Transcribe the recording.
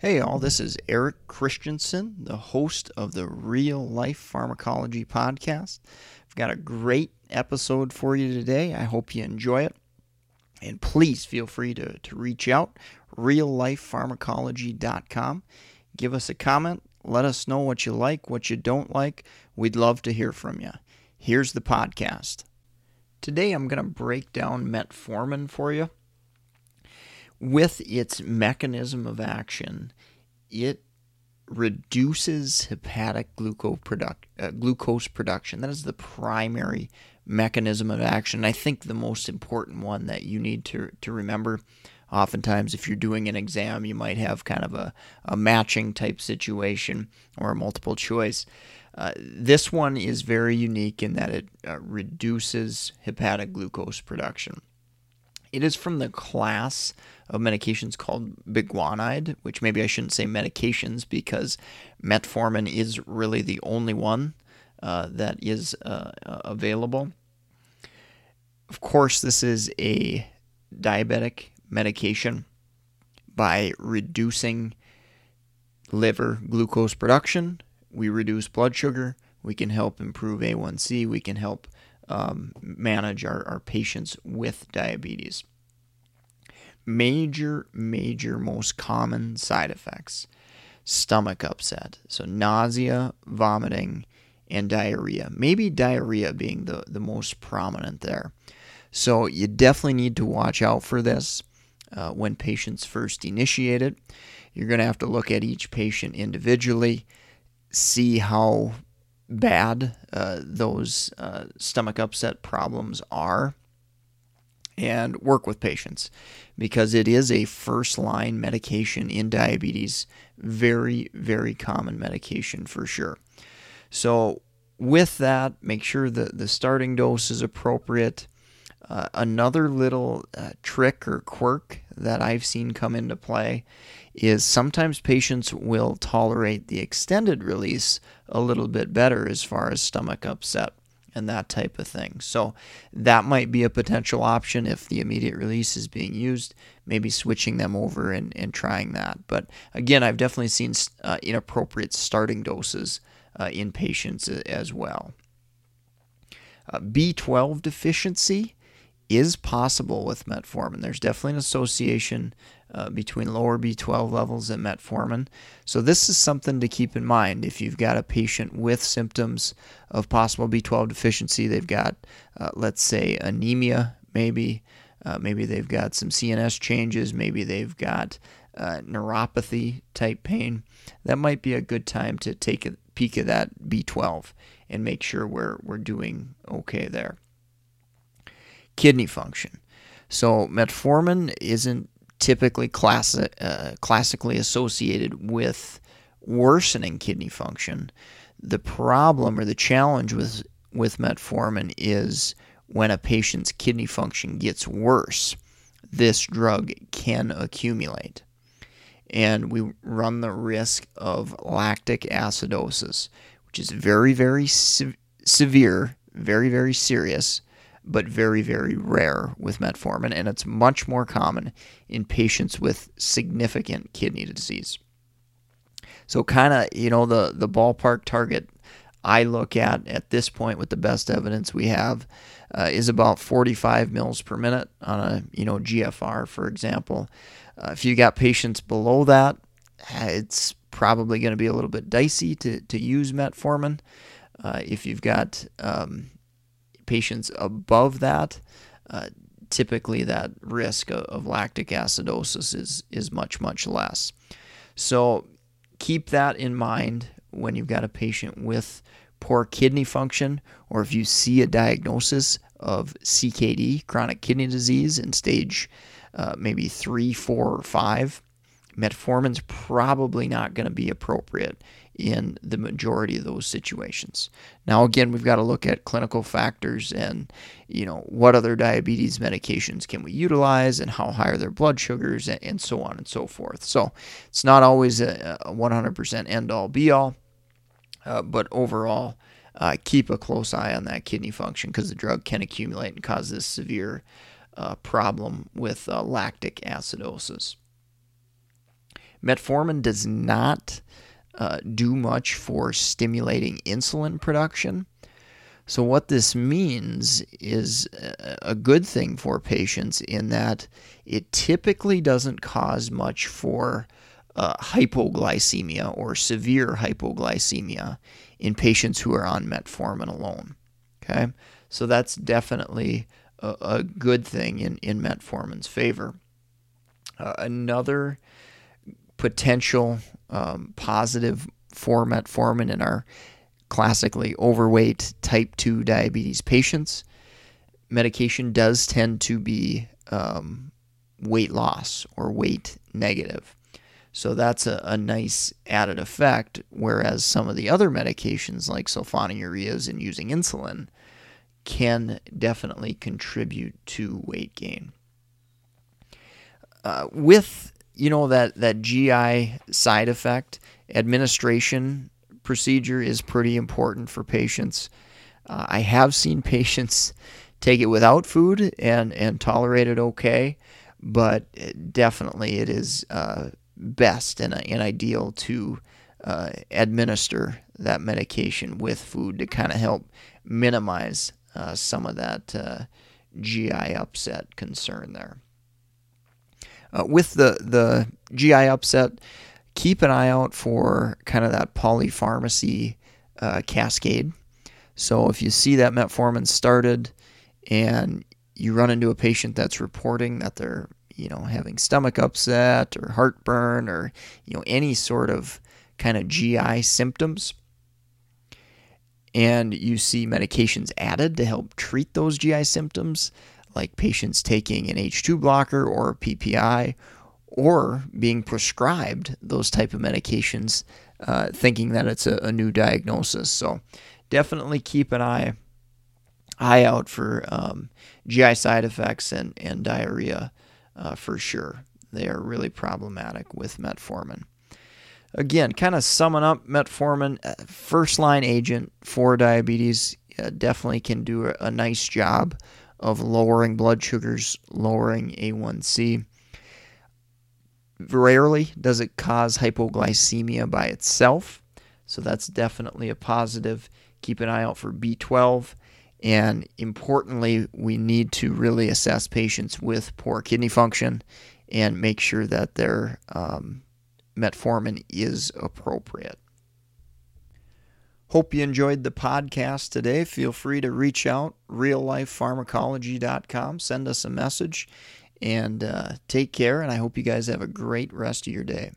Hey, all, this is Eric Christensen, the host of the Real Life Pharmacology Podcast. I've got a great episode for you today. I hope you enjoy it. And please feel free to, to reach out, reallifepharmacology.com. Give us a comment. Let us know what you like, what you don't like. We'd love to hear from you. Here's the podcast. Today I'm going to break down metformin for you with its mechanism of action, it reduces hepatic glucose, uh, glucose production. That is the primary mechanism of action. I think the most important one that you need to, to remember. Oftentimes, if you're doing an exam, you might have kind of a, a matching type situation or a multiple choice. Uh, this one is very unique in that it uh, reduces hepatic glucose production. It is from the class of medications called biguanide, which maybe I shouldn't say medications because metformin is really the only one uh, that is uh, available. Of course, this is a diabetic medication. By reducing liver glucose production, we reduce blood sugar, we can help improve A1C, we can help um, manage our, our patients with diabetes. Major, major, most common side effects stomach upset. So, nausea, vomiting, and diarrhea. Maybe diarrhea being the, the most prominent there. So, you definitely need to watch out for this uh, when patients first initiate it. You're going to have to look at each patient individually, see how bad uh, those uh, stomach upset problems are and work with patients because it is a first line medication in diabetes. Very, very common medication for sure. So, with that, make sure that the starting dose is appropriate. Uh, another little uh, trick or quirk that I've seen come into play is sometimes patients will tolerate the extended release a little bit better as far as stomach upset and that type of thing. So that might be a potential option if the immediate release is being used, maybe switching them over and, and trying that. But again, I've definitely seen uh, inappropriate starting doses uh, in patients as well. Uh, B12 deficiency is possible with metformin. There's definitely an association uh, between lower B12 levels and metformin. So, this is something to keep in mind if you've got a patient with symptoms of possible B12 deficiency. They've got, uh, let's say, anemia, maybe. Uh, maybe they've got some CNS changes. Maybe they've got uh, neuropathy type pain. That might be a good time to take a peek at that B12 and make sure we're, we're doing okay there kidney function. So metformin isn't typically class, uh, classically associated with worsening kidney function. The problem or the challenge with with metformin is when a patient's kidney function gets worse, this drug can accumulate. And we run the risk of lactic acidosis, which is very, very se- severe, very, very serious but very, very rare with metformin, and it's much more common in patients with significant kidney disease. So, kind of, you know, the, the ballpark target I look at at this point with the best evidence we have uh, is about 45 mils per minute on a, you know, GFR, for example. Uh, if you got patients below that, it's probably going to be a little bit dicey to, to use metformin. Uh, if you've got um, patients above that, uh, typically that risk of, of lactic acidosis is, is much, much less. So keep that in mind when you've got a patient with poor kidney function, or if you see a diagnosis of CKD, chronic kidney disease, in stage uh, maybe three, four, or five, metformin's probably not going to be appropriate in the majority of those situations. Now again, we've got to look at clinical factors and you know what other diabetes medications can we utilize and how high are their blood sugars and, so on and so forth. So it's not always a, 100% end all be all, uh, but overall, uh, keep a close eye on that kidney function because the drug can accumulate and cause this severe uh, problem with uh, lactic acidosis. Metformin does not uh, do much for stimulating insulin production. So, what this means is a good thing for patients in that it typically doesn't cause much for uh, hypoglycemia or severe hypoglycemia in patients who are on metformin alone. Okay, so that's definitely a, a good thing in, in metformin's favor. Uh, another potential um, positive for metformin in our classically overweight type 2 diabetes patients. Medication does tend to be um, weight loss or weight negative. So that's a, a, nice added effect, whereas some of the other medications like sulfonylureas and using insulin can definitely contribute to weight gain. Uh, with you know that that GI side effect administration procedure is pretty important for patients. Uh, I have seen patients take it without food and and tolerate it okay, but definitely it is uh, best and, and ideal to uh, administer that medication with food to kind of help minimize uh, some of that uh, GI upset concern there. Uh, with the, the GI upset, keep an eye out for kind of that polypharmacy uh, cascade. So if you see that metformin started and you run into a patient that's reporting that they're you know having stomach upset or heartburn or you know any sort of kind of GI symptoms and you see medications added to help treat those GI symptoms like patients taking an H2 blocker or PPI or being prescribed those type of medications uh, thinking that it's a, a, new diagnosis. So definitely keep an eye eye out for um, GI side effects and, and diarrhea uh, for sure. They are really problematic with metformin. Again kind of summing up metformin uh, first line agent for diabetes uh, definitely can do a, a nice job of lowering blood sugars, lowering A1C. Rarely does it cause hypoglycemia by itself, so that's definitely a positive. Keep an eye out for B12. And importantly, we need to really assess patients with poor kidney function and make sure that their um, metformin is appropriate. Hope you enjoyed the podcast today. Feel free to reach out, reallifepharmacology.com. Send us a message and uh, take care. And I hope you guys have a great rest of your day.